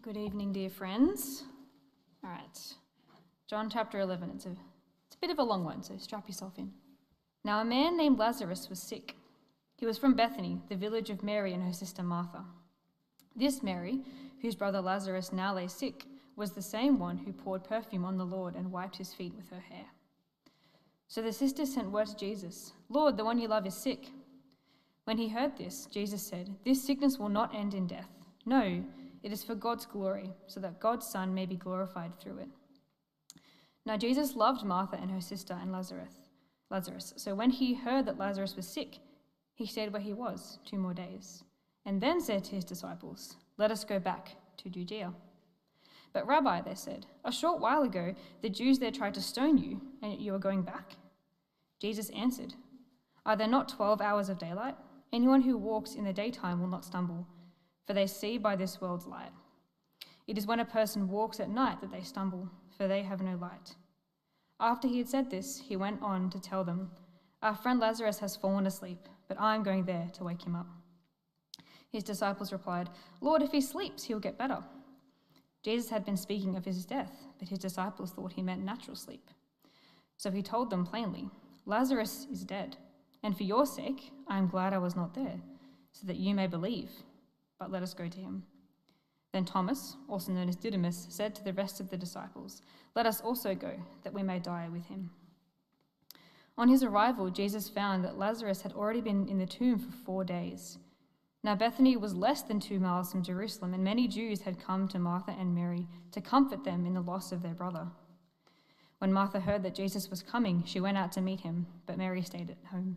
Good evening, dear friends. All right, John chapter 11. It's a, it's a bit of a long one, so strap yourself in. Now, a man named Lazarus was sick. He was from Bethany, the village of Mary and her sister Martha. This Mary, whose brother Lazarus now lay sick, was the same one who poured perfume on the Lord and wiped his feet with her hair. So the sisters sent word to Jesus Lord, the one you love is sick. When he heard this, Jesus said, This sickness will not end in death. No, it is for God's glory, so that God's Son may be glorified through it. Now Jesus loved Martha and her sister and Lazarus. Lazarus. So when he heard that Lazarus was sick, he stayed where he was two more days, and then said to his disciples, Let us go back to Judea. But, Rabbi, they said, a short while ago the Jews there tried to stone you, and you are going back. Jesus answered, Are there not twelve hours of daylight? Anyone who walks in the daytime will not stumble, for they see by this world's light. It is when a person walks at night that they stumble, for they have no light. After he had said this, he went on to tell them, Our friend Lazarus has fallen asleep, but I am going there to wake him up. His disciples replied, Lord, if he sleeps, he'll get better. Jesus had been speaking of his death, but his disciples thought he meant natural sleep. So he told them plainly, Lazarus is dead. And for your sake, I am glad I was not there, so that you may believe. But let us go to him. Then Thomas, also known as Didymus, said to the rest of the disciples, Let us also go, that we may die with him. On his arrival, Jesus found that Lazarus had already been in the tomb for four days. Now, Bethany was less than two miles from Jerusalem, and many Jews had come to Martha and Mary to comfort them in the loss of their brother. When Martha heard that Jesus was coming, she went out to meet him, but Mary stayed at home.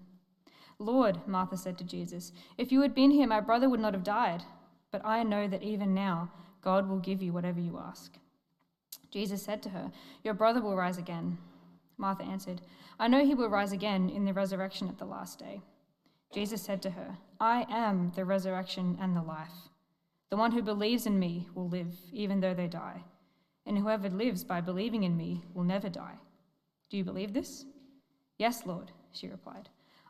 Lord, Martha said to Jesus, if you had been here, my brother would not have died. But I know that even now, God will give you whatever you ask. Jesus said to her, Your brother will rise again. Martha answered, I know he will rise again in the resurrection at the last day. Jesus said to her, I am the resurrection and the life. The one who believes in me will live, even though they die. And whoever lives by believing in me will never die. Do you believe this? Yes, Lord, she replied.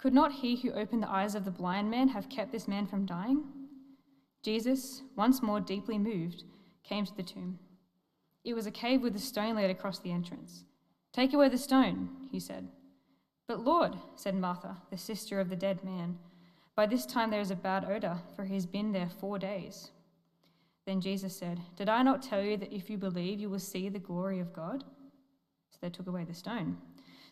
could not he who opened the eyes of the blind man have kept this man from dying? Jesus, once more deeply moved, came to the tomb. It was a cave with a stone laid across the entrance. Take away the stone, he said. But Lord, said Martha, the sister of the dead man, by this time there is a bad odor, for he has been there four days. Then Jesus said, Did I not tell you that if you believe, you will see the glory of God? So they took away the stone.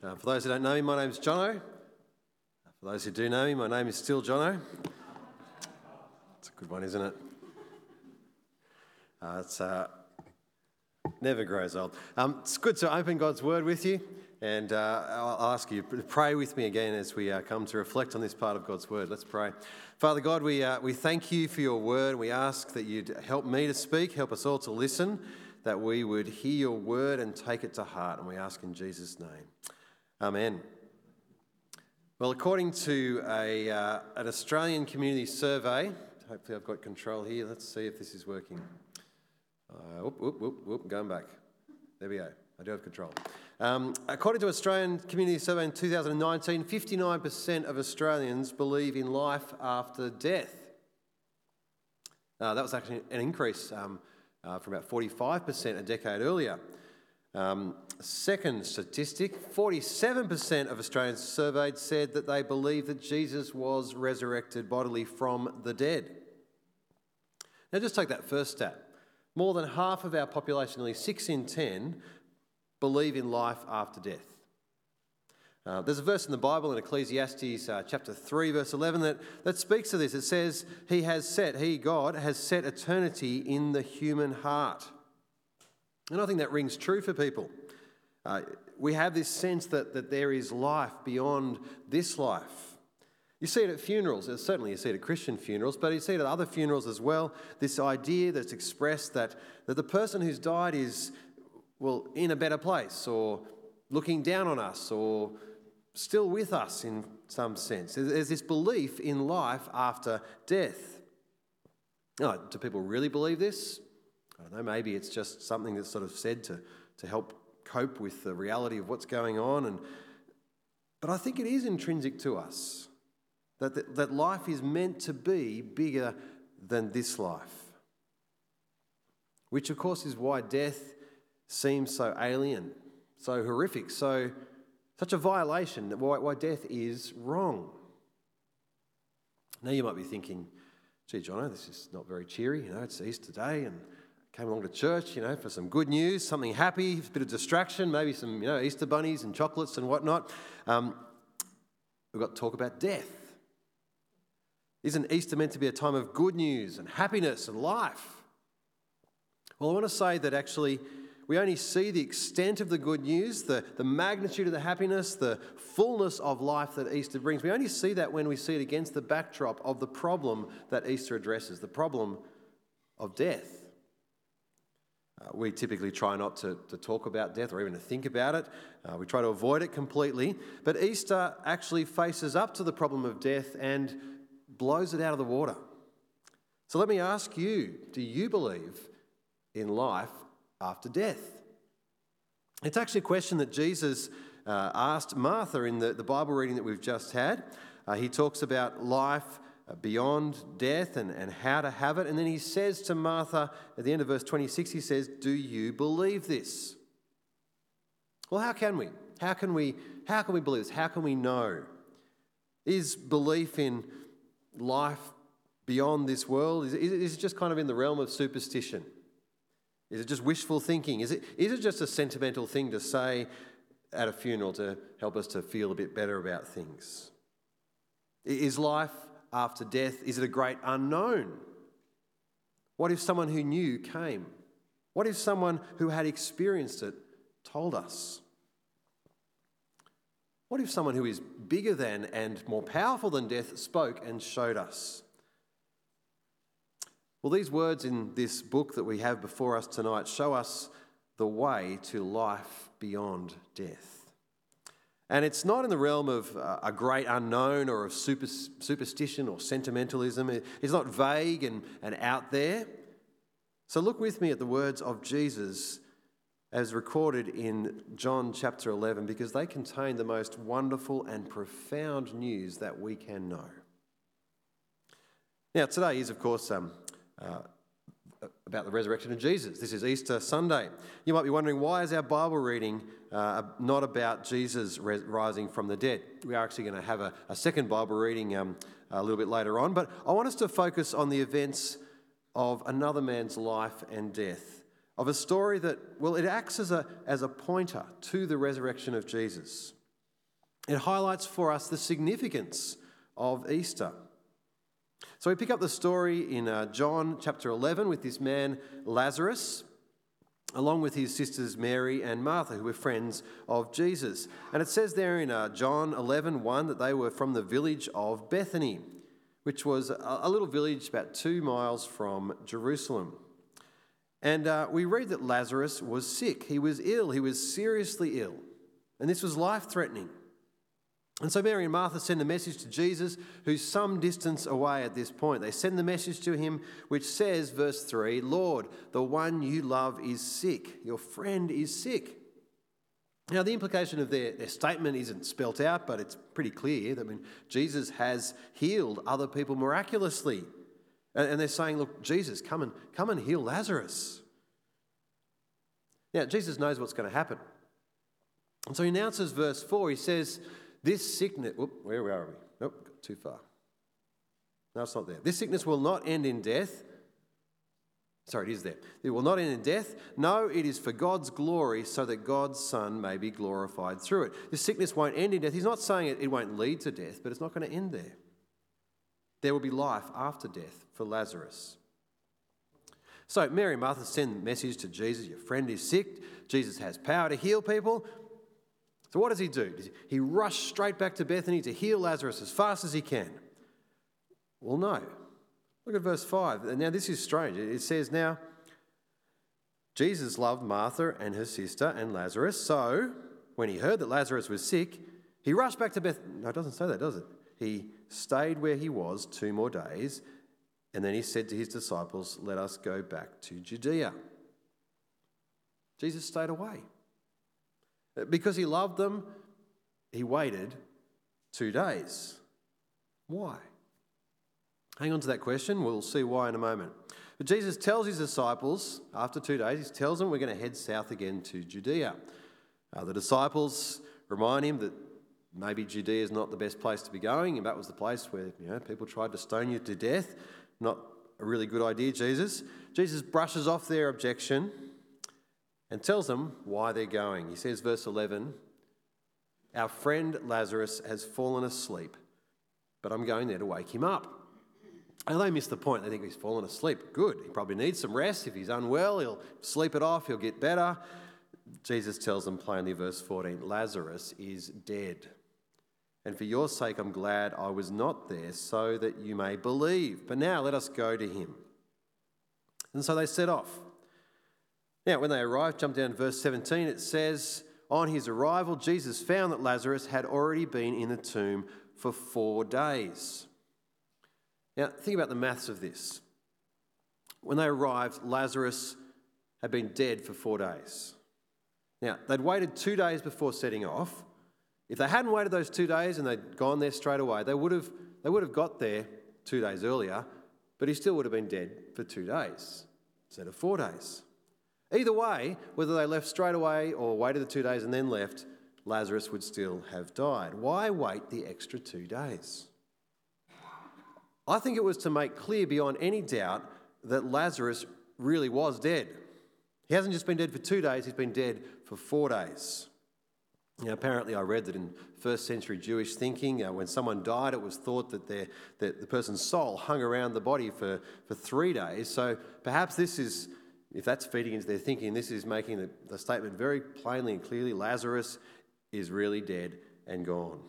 Uh, for those who don't know me, my name's Jono. Uh, for those who do know me, my name is still Jono. It's a good one, isn't it? Uh, it's uh, never grows old. Um, it's good to open God's Word with you, and uh, I'll ask you to pray with me again as we uh, come to reflect on this part of God's Word. Let's pray. Father God, we, we thank you for your Word. We ask that you'd help me to speak, help us all to listen, that we would hear your Word and take it to heart, and we ask in Jesus' name. Amen. Well, according to a, uh, an Australian community survey, hopefully I've got control here. Let's see if this is working. Uh, whoop, whoop, whoop, whoop, going back. There we go. I do have control. Um, according to Australian Community Survey in 2019, 59% of Australians believe in life after death. Uh, that was actually an increase um, uh, from about 45% a decade earlier. Um, second statistic 47% of Australians surveyed said that they believe that Jesus was resurrected bodily from the dead. Now, just take that first stat. More than half of our population, nearly 6 in 10, believe in life after death. Uh, there's a verse in the Bible in Ecclesiastes uh, chapter 3, verse 11, that, that speaks to this. It says, He has set, He, God, has set eternity in the human heart. And I think that rings true for people. Uh, we have this sense that, that there is life beyond this life. You see it at funerals, certainly you see it at Christian funerals, but you see it at other funerals as well. This idea that's expressed that, that the person who's died is, well, in a better place or looking down on us or still with us in some sense. There's this belief in life after death. Do people really believe this? I don't know, maybe it's just something that's sort of said to, to help cope with the reality of what's going on. And, but I think it is intrinsic to us that, that, that life is meant to be bigger than this life. Which, of course, is why death seems so alien, so horrific, so such a violation, why, why death is wrong. Now you might be thinking, gee, Jono, this is not very cheery. You know, it's Easter Day and came along to church, you know, for some good news, something happy, a bit of distraction, maybe some, you know, Easter bunnies and chocolates and whatnot. Um, we've got to talk about death. Isn't Easter meant to be a time of good news and happiness and life? Well, I want to say that actually we only see the extent of the good news, the, the magnitude of the happiness, the fullness of life that Easter brings. We only see that when we see it against the backdrop of the problem that Easter addresses, the problem of death. Uh, we typically try not to, to talk about death or even to think about it. Uh, we try to avoid it completely. But Easter actually faces up to the problem of death and blows it out of the water. So let me ask you do you believe in life after death? It's actually a question that Jesus uh, asked Martha in the, the Bible reading that we've just had. Uh, he talks about life Uh, beyond death and, and how to have it. And then he says to Martha at the end of verse 26, he says, Do you believe this? Well, how can we? How can we, how can we believe this? How can we know? Is belief in life beyond this world, is, is it just kind of in the realm of superstition? Is it just wishful thinking? Is it, is it just a sentimental thing to say at a funeral to help us to feel a bit better about things? Is life after death? Is it a great unknown? What if someone who knew came? What if someone who had experienced it told us? What if someone who is bigger than and more powerful than death spoke and showed us? Well, these words in this book that we have before us tonight show us the way to life beyond death. And it's not in the realm of uh, a great unknown or of super, superstition or sentimentalism. It's not vague and, and out there. So look with me at the words of Jesus as recorded in John chapter 11 because they contain the most wonderful and profound news that we can know. Now, today is, of course, um, uh, about the resurrection of Jesus. This is Easter Sunday. You might be wondering why is our Bible reading uh, not about Jesus res- rising from the dead? We are actually going to have a, a second Bible reading um, a little bit later on, but I want us to focus on the events of another man's life and death, of a story that, well, it acts as a, as a pointer to the resurrection of Jesus. It highlights for us the significance of Easter. So we pick up the story in uh, John chapter 11 with this man, Lazarus, along with his sisters Mary and Martha, who were friends of Jesus. And it says there in uh, John 11 1 that they were from the village of Bethany, which was a, a little village about two miles from Jerusalem. And uh, we read that Lazarus was sick. He was ill. He was seriously ill. And this was life threatening. And so Mary and Martha send a message to Jesus, who's some distance away at this point. They send the message to him, which says, verse 3 Lord, the one you love is sick. Your friend is sick. Now, the implication of their, their statement isn't spelt out, but it's pretty clear. I mean, Jesus has healed other people miraculously. And, and they're saying, Look, Jesus, come and, come and heal Lazarus. Now, Jesus knows what's going to happen. And so he announces verse 4. He says, This sickness, whoop, where are we? Nope, got too far. No, it's not there. This sickness will not end in death. Sorry, it is there. It will not end in death. No, it is for God's glory, so that God's Son may be glorified through it. This sickness won't end in death. He's not saying it, it won't lead to death, but it's not going to end there. There will be life after death for Lazarus. So Mary and Martha send a message to Jesus Your friend is sick. Jesus has power to heal people. So what does he do? He rush straight back to Bethany to heal Lazarus as fast as he can? Well, no. Look at verse 5. Now, this is strange. It says, Now, Jesus loved Martha and her sister and Lazarus. So, when he heard that Lazarus was sick, he rushed back to Bethany. No, it doesn't say that, does it? He stayed where he was two more days, and then he said to his disciples, Let us go back to Judea. Jesus stayed away. Because he loved them, he waited two days. Why? Hang on to that question. We'll see why in a moment. But Jesus tells his disciples, after two days, he tells them we're going to head south again to Judea. Uh, the disciples remind him that maybe Judea is not the best place to be going, and that was the place where you know, people tried to stone you to death. Not a really good idea, Jesus. Jesus brushes off their objection and tells them why they're going. He says, verse 11, Our friend Lazarus has fallen asleep, but I'm going there to wake him up. And they miss the point. They think he's fallen asleep. Good. He probably needs some rest. If he's unwell, he'll sleep it off, he'll get better. Jesus tells them plainly, verse 14 Lazarus is dead. And for your sake, I'm glad I was not there, so that you may believe. But now let us go to him. And so they set off. Now, when they arrived, jump down to verse 17, it says, On his arrival, Jesus found that Lazarus had already been in the tomb for four days. Now, think about the maths of this. When they arrived, Lazarus had been dead for four days. Now, they'd waited two days before setting off. If they hadn't waited those two days and they'd gone there straight away, they would have, they would have got there two days earlier, but he still would have been dead for two days instead of four days. Either way, whether they left straight away or waited the two days and then left, Lazarus would still have died. Why wait the extra two days? I think it was to make clear beyond any doubt that Lazarus really was dead. He hasn't just been dead for two days, he's been dead for four days. Now, apparently, I read that in first century Jewish thinking, uh, when someone died, it was thought that, that the person's soul hung around the body for, for three days. So perhaps this is, if that's feeding into their thinking, this is making the, the statement very plainly and clearly Lazarus is really dead and gone.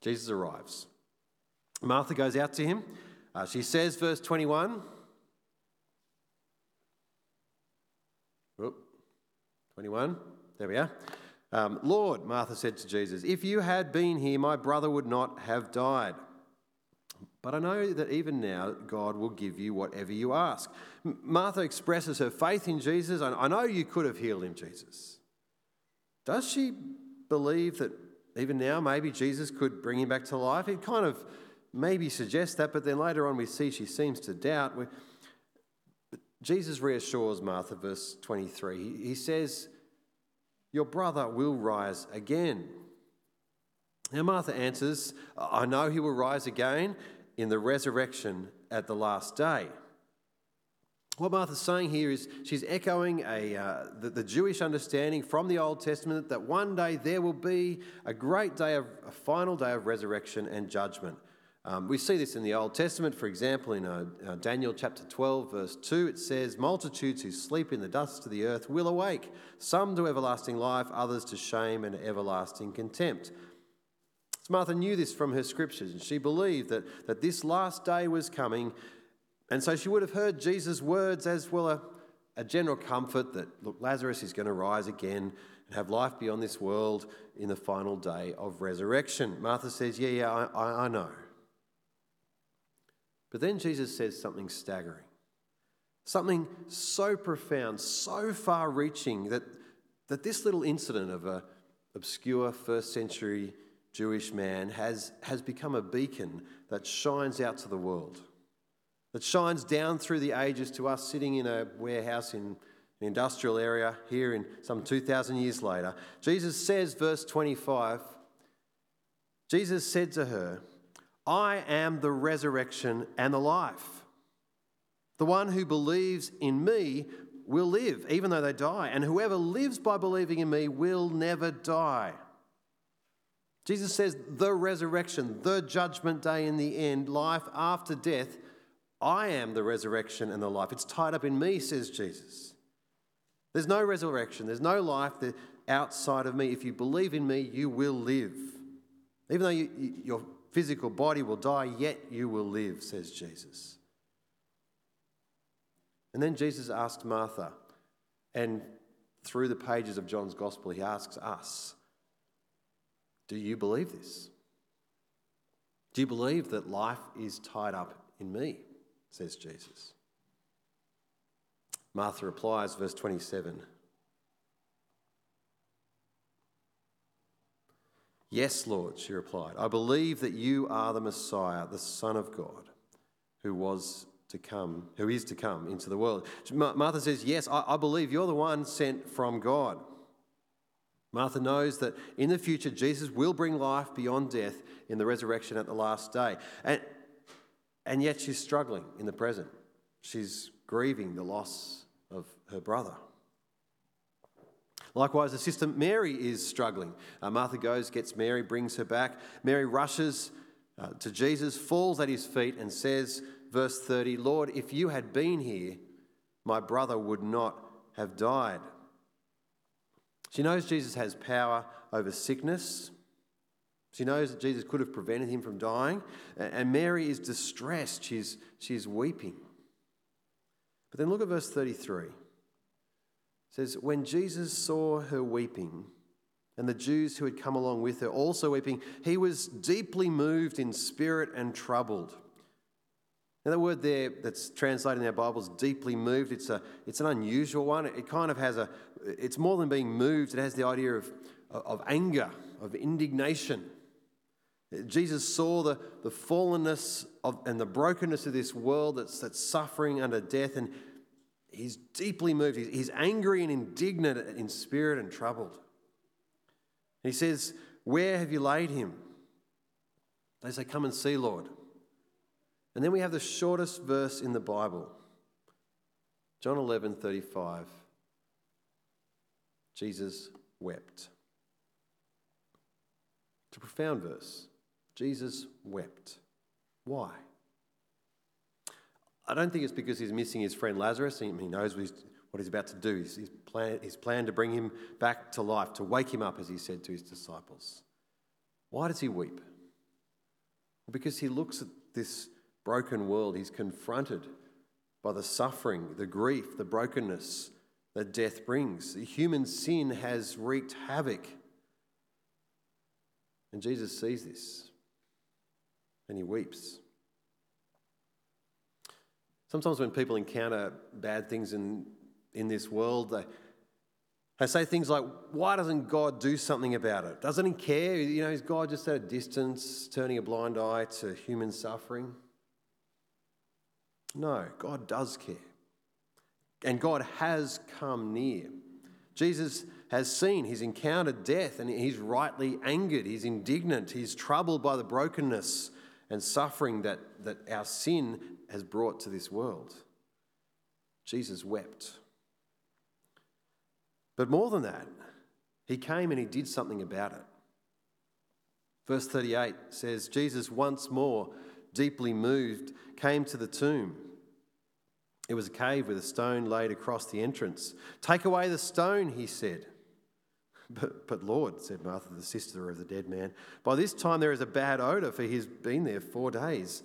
Jesus arrives. Martha goes out to him. Uh, she says, verse 21. Whoop, 21. There we are. Um, Lord, Martha said to Jesus, if you had been here, my brother would not have died. But I know that even now God will give you whatever you ask. Martha expresses her faith in Jesus. I know you could have healed him, Jesus. Does she believe that even now maybe Jesus could bring him back to life? It kind of maybe suggests that, but then later on we see she seems to doubt. Jesus reassures Martha, verse 23. He says, Your brother will rise again. Now, Martha answers, I know he will rise again in the resurrection at the last day. What Martha's saying here is she's echoing a, uh, the, the, Jewish understanding from the Old Testament that one day there will be a great day of a final day of resurrection and judgment. Um, we see this in the Old Testament, for example, in uh, uh, Daniel chapter 12, verse 2, it says, Multitudes who sleep in the dust of the earth will awake, some to everlasting life, others to shame and everlasting contempt. So Martha knew this from her scriptures, and she believed that, that this last day was coming, and so she would have heard Jesus' words as well a, a general comfort that, look, Lazarus is going to rise again and have life beyond this world in the final day of resurrection. Martha says, Yeah, yeah, I, I, I know. But then Jesus says something staggering, something so profound, so far reaching that that this little incident of a obscure first century Jewish man has, has become a beacon that shines out to the world, that shines down through the ages to us sitting in a warehouse in an industrial area here in some 2,000 years later. Jesus says, verse 25, Jesus said to her, I am the resurrection and the life. The one who believes in me will live, even though they die, and whoever lives by believing in me will never die. Jesus says, the resurrection, the judgment day in the end, life after death, I am the resurrection and the life. It's tied up in me, says Jesus. There's no resurrection, there's no life outside of me. If you believe in me, you will live. Even though you, your physical body will die, yet you will live, says Jesus. And then Jesus asked Martha, and through the pages of John's Gospel, he asks us, do you believe this? Do you believe that life is tied up in me? says Jesus. Martha replies, verse 27 Yes, Lord, she replied. I believe that you are the Messiah, the Son of God, who was to come, who is to come into the world. Martha says, Yes, I, I believe you're the one sent from God. Martha knows that in the future, Jesus will bring life beyond death in the resurrection at the last day. And, and yet she's struggling in the present. She's grieving the loss of her brother. Likewise, the sister Mary is struggling. Uh, Martha goes, gets Mary, brings her back. Mary rushes uh, to Jesus, falls at his feet, and says, verse 30, Lord, if you had been here, my brother would not have died. She knows Jesus has power over sickness. She knows that Jesus could have prevented him from dying. And Mary is distressed. She's, she's weeping. But then look at verse 33. It says, When Jesus saw her weeping, and the Jews who had come along with her also weeping, he was deeply moved in spirit and troubled. Now, the word there that's translated in our Bibles, deeply moved, it's, a, it's an unusual one. It kind of has a, it's more than being moved, it has the idea of, of anger, of indignation. Jesus saw the, the fallenness of, and the brokenness of this world that's, that's suffering under death, and he's deeply moved. He's, he's angry and indignant in spirit and troubled. he says, Where have you laid him? They say, Come and see, Lord. And then we have the shortest verse in the Bible John 11:35. Jesus wept. It's a profound verse. Jesus wept. Why? I don't think it's because he's missing his friend Lazarus. He knows what he's about to do. He's, plan he's planned to bring him back to life, to wake him up, as he said to his disciples. Why does he weep? Because he looks at this broken world. He's confronted by the suffering, the grief, the brokenness that death brings. The Human sin has wreaked havoc. And Jesus sees this and he weeps. Sometimes when people encounter bad things in, in this world, they, they say things like, Why doesn't God do something about it? Doesn't he care? You know, is God just at a distance, turning a blind eye to human suffering? No, God does care. And God has come near. Jesus has seen, he's encountered death, and he's rightly angered, he's indignant, he's troubled by the brokenness and suffering that, that our sin has brought to this world. Jesus wept. But more than that, he came and he did something about it. Verse 38 says, Jesus once more, deeply moved, came to the tomb. It was a cave with a stone laid across the entrance. Take away the stone, he said. But, but Lord, said Martha, the sister of the dead man, by this time there is a bad odour, for he's been there four days.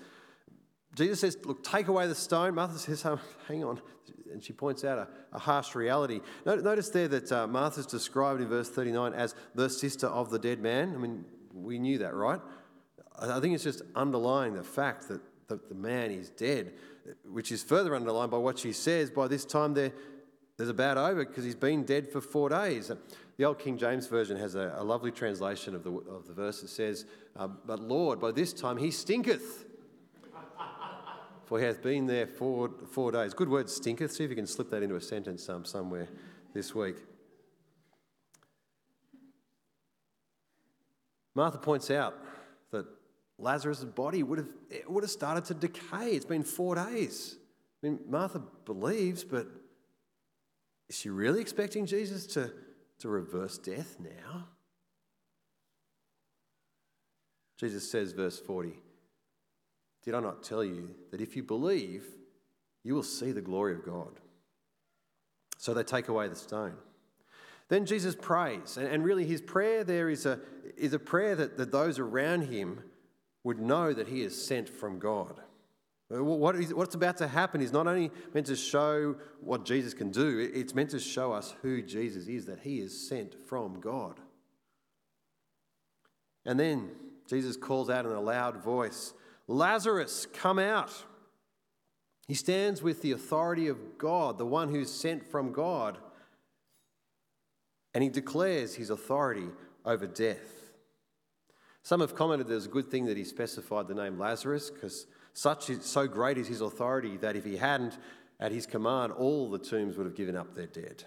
Jesus says, Look, take away the stone. Martha says, oh, Hang on. And she points out a, a harsh reality. Notice there that uh, Martha's described in verse 39 as the sister of the dead man. I mean, we knew that, right? I think it's just underlying the fact that the, the man is dead which is further underlined by what she says, by this time there, there's a bad over because he's been dead for four days. The old King James Version has a, a lovely translation of the, of the verse that says, uh, But Lord, by this time he stinketh. for he hath been there four, four days. Good word, stinketh. See if you can slip that into a sentence um, somewhere this week. Martha points out that Lazarus' body would have, would have started to decay. It's been four days. I mean, Martha believes, but is she really expecting Jesus to, to reverse death now? Jesus says, verse 40, Did I not tell you that if you believe, you will see the glory of God? So they take away the stone. Then Jesus prays, and, really his prayer there is a, is a prayer that, that those around him would know that he is sent from God. Uh, what is, what's about to happen is not only meant to show what Jesus can do, it's meant to show us who Jesus is, that he is sent from God. And then Jesus calls out in a loud voice, Lazarus, come out. He stands with the authority of God, the one who's sent from God, and he declares his authority over death. Some have commented there's a good thing that he specified the name Lazarus because such is, so great is his authority that if he hadn't, at his command, all the tombs would have given up their dead.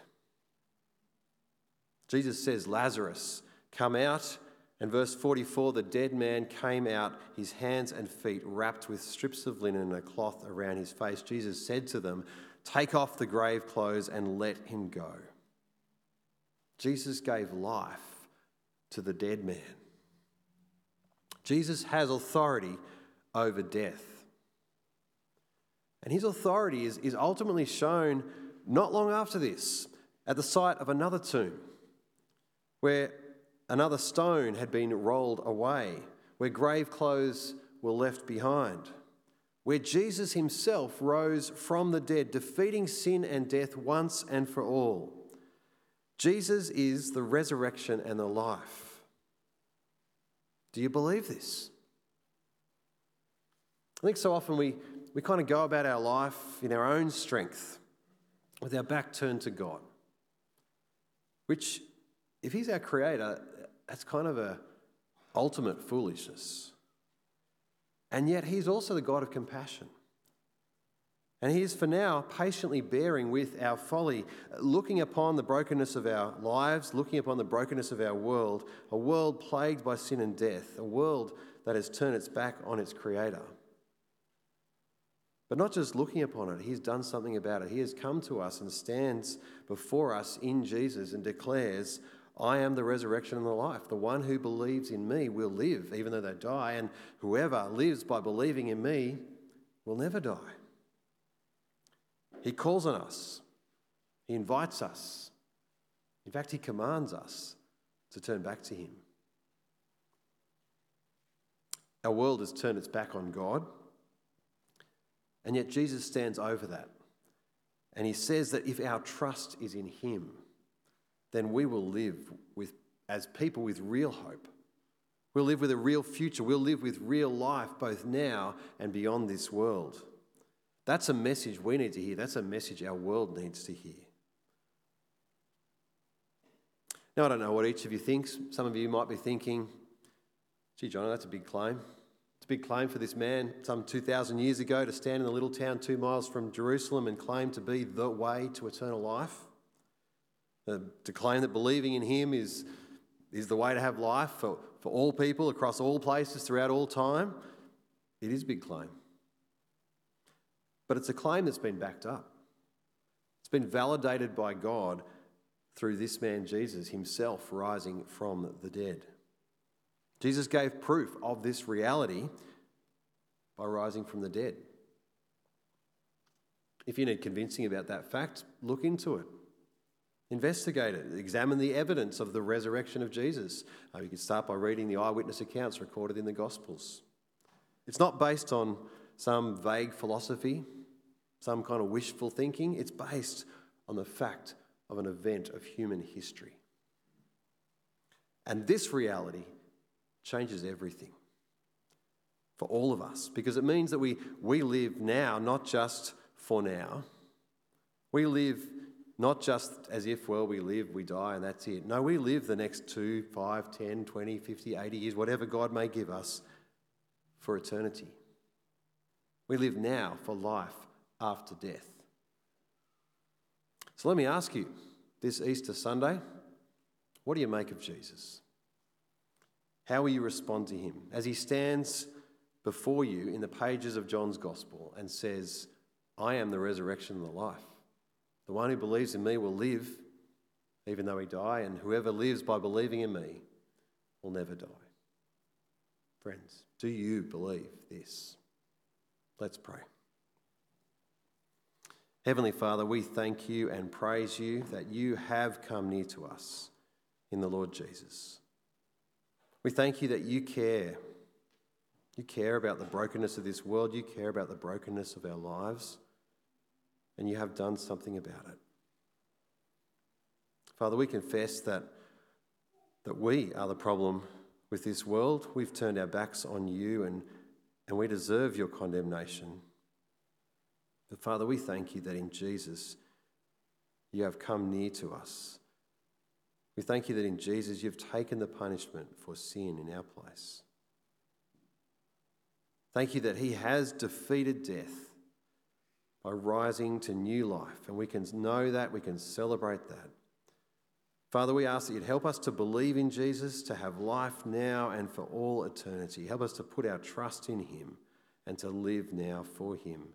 Jesus says, Lazarus, come out. And verse 44 the dead man came out, his hands and feet wrapped with strips of linen and a cloth around his face. Jesus said to them, Take off the grave clothes and let him go. Jesus gave life to the dead man. Jesus has authority over death. And his authority is, is ultimately shown not long after this at the site of another tomb where another stone had been rolled away, where grave clothes were left behind, where Jesus himself rose from the dead, defeating sin and death once and for all. Jesus is the resurrection and the life. Do you believe this? I think so often we, we kind of go about our life in our own strength with our back turned to God. Which, if He's our creator, that's kind of a ultimate foolishness. And yet, He's also the God of compassion. And He is for now patiently bearing with our folly, looking upon the brokenness of our lives, looking upon the brokenness of our world, a world plagued by sin and death, a world that has turned its back on its Creator. But not just looking upon it, He's done something about it. He has come to us and stands before us in Jesus and declares, I am the resurrection and the life. The one who believes in me will live, even though they die, and whoever lives by believing in me will never die. He calls on us, He invites us. In fact, He commands us to turn back to Him. Our world has turned its back on God. And yet Jesus stands over that. And he says that if our trust is in him, then we will live with, as people with real hope. We'll live with a real future. We'll live with real life both now and beyond this world. That's a message we need to hear. That's a message our world needs to hear. Now, I don't know what each of you thinks. Some of you might be thinking, gee, John, that's a big claim. It's a big claim for this man some 2,000 years ago to stand in a little town two miles from Jerusalem and claim to be the way to eternal life. Uh, to claim that believing in him is, is the way to have life for, for all people across all places throughout all time. It is a big claim. But it's a claim that's been backed up. It's been validated by God through this man Jesus himself rising from the dead. Jesus gave proof of this reality by rising from the dead. If you need convincing about that fact, look into it. Investigate it. Examine the evidence of the resurrection of Jesus. Uh, you can start by reading the eyewitness accounts recorded in the Gospels. It's not based on some vague philosophy, some kind of wishful thinking. It's based on the fact of an event of human history. And this reality changes everything for all of us because it means that we, we live now, not just for now. We live not just as if, well, we live, we die, and that's it. No, we live the next 2, 5, 10, 20, 50, 80 years, whatever God may give us, for eternity. We live now for life after death. So let me ask you this Easter Sunday, what do you make of Jesus? How will you respond to him as he stands before you in the pages of John's Gospel and says, I am the resurrection and the life? The one who believes in me will live even though he die, and whoever lives by believing in me will never die. Friends, do you believe this? Let's pray. Heavenly Father, we thank you and praise you that you have come near to us in the Lord Jesus. We thank you that you care. You care about the brokenness of this world, you care about the brokenness of our lives and you have done something about it. Father, we confess that, that we are the problem with this world. We've turned our backs on you and, and we deserve your condemnation. But Father, we thank you that in Jesus you have come near to us. We thank you that in Jesus you've taken the punishment for sin in our place. Thank you that he has defeated death by rising to new life. And we can know that, we can celebrate that. Father, we ask that you'd help us to believe in Jesus, to have life now and for all eternity. Help us to put our trust in him and to live now for him.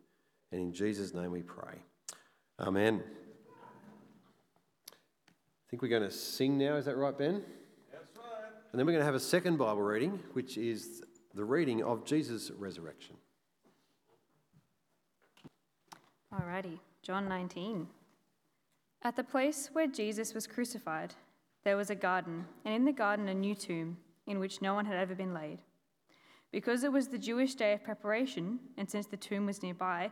And in Jesus' name we pray. Amen. I think we're going to sing now. Is that right, Ben? That's right. And then we're going to have a second Bible reading, which is the reading of Jesus' resurrection. Alrighty, John 19. At the place where Jesus was crucified, there was a garden, and in the garden a new tomb, in which no one had ever been laid. Because it was the Jewish day of preparation, and since the tomb was nearby,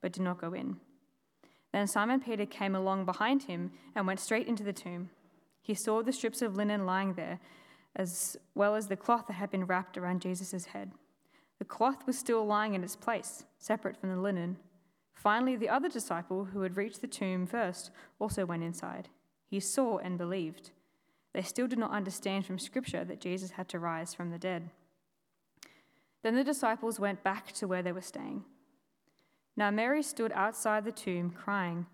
but did not go in. Then Simon Peter came along behind him and went straight into the tomb. He saw the strips of linen lying there as well as the cloth that had been wrapped around Jesus' head. The cloth was still lying in its place, separate from the linen. Finally, the other disciple who had reached the tomb first also went inside. He saw and believed. They still did not understand from Scripture that Jesus had to rise from the dead. Then the disciples went back to where they were staying. Now Mary stood outside the tomb crying.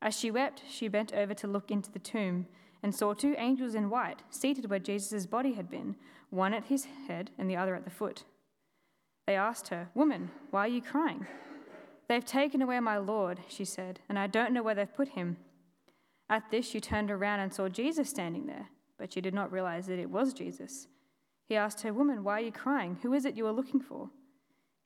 As she wept, she bent over to look into the tomb and saw two angels in white seated where Jesus' body had been, one at his head and the other at the foot. They asked her, Woman, why are you crying? They've taken away my Lord, she said, and I don't know where they've put him. At this, she turned around and saw Jesus standing there, but she did not realize that it was Jesus. He asked her, Woman, why are you crying? Who is it you are looking for?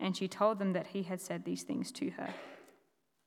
And she told them that he had said these things to her.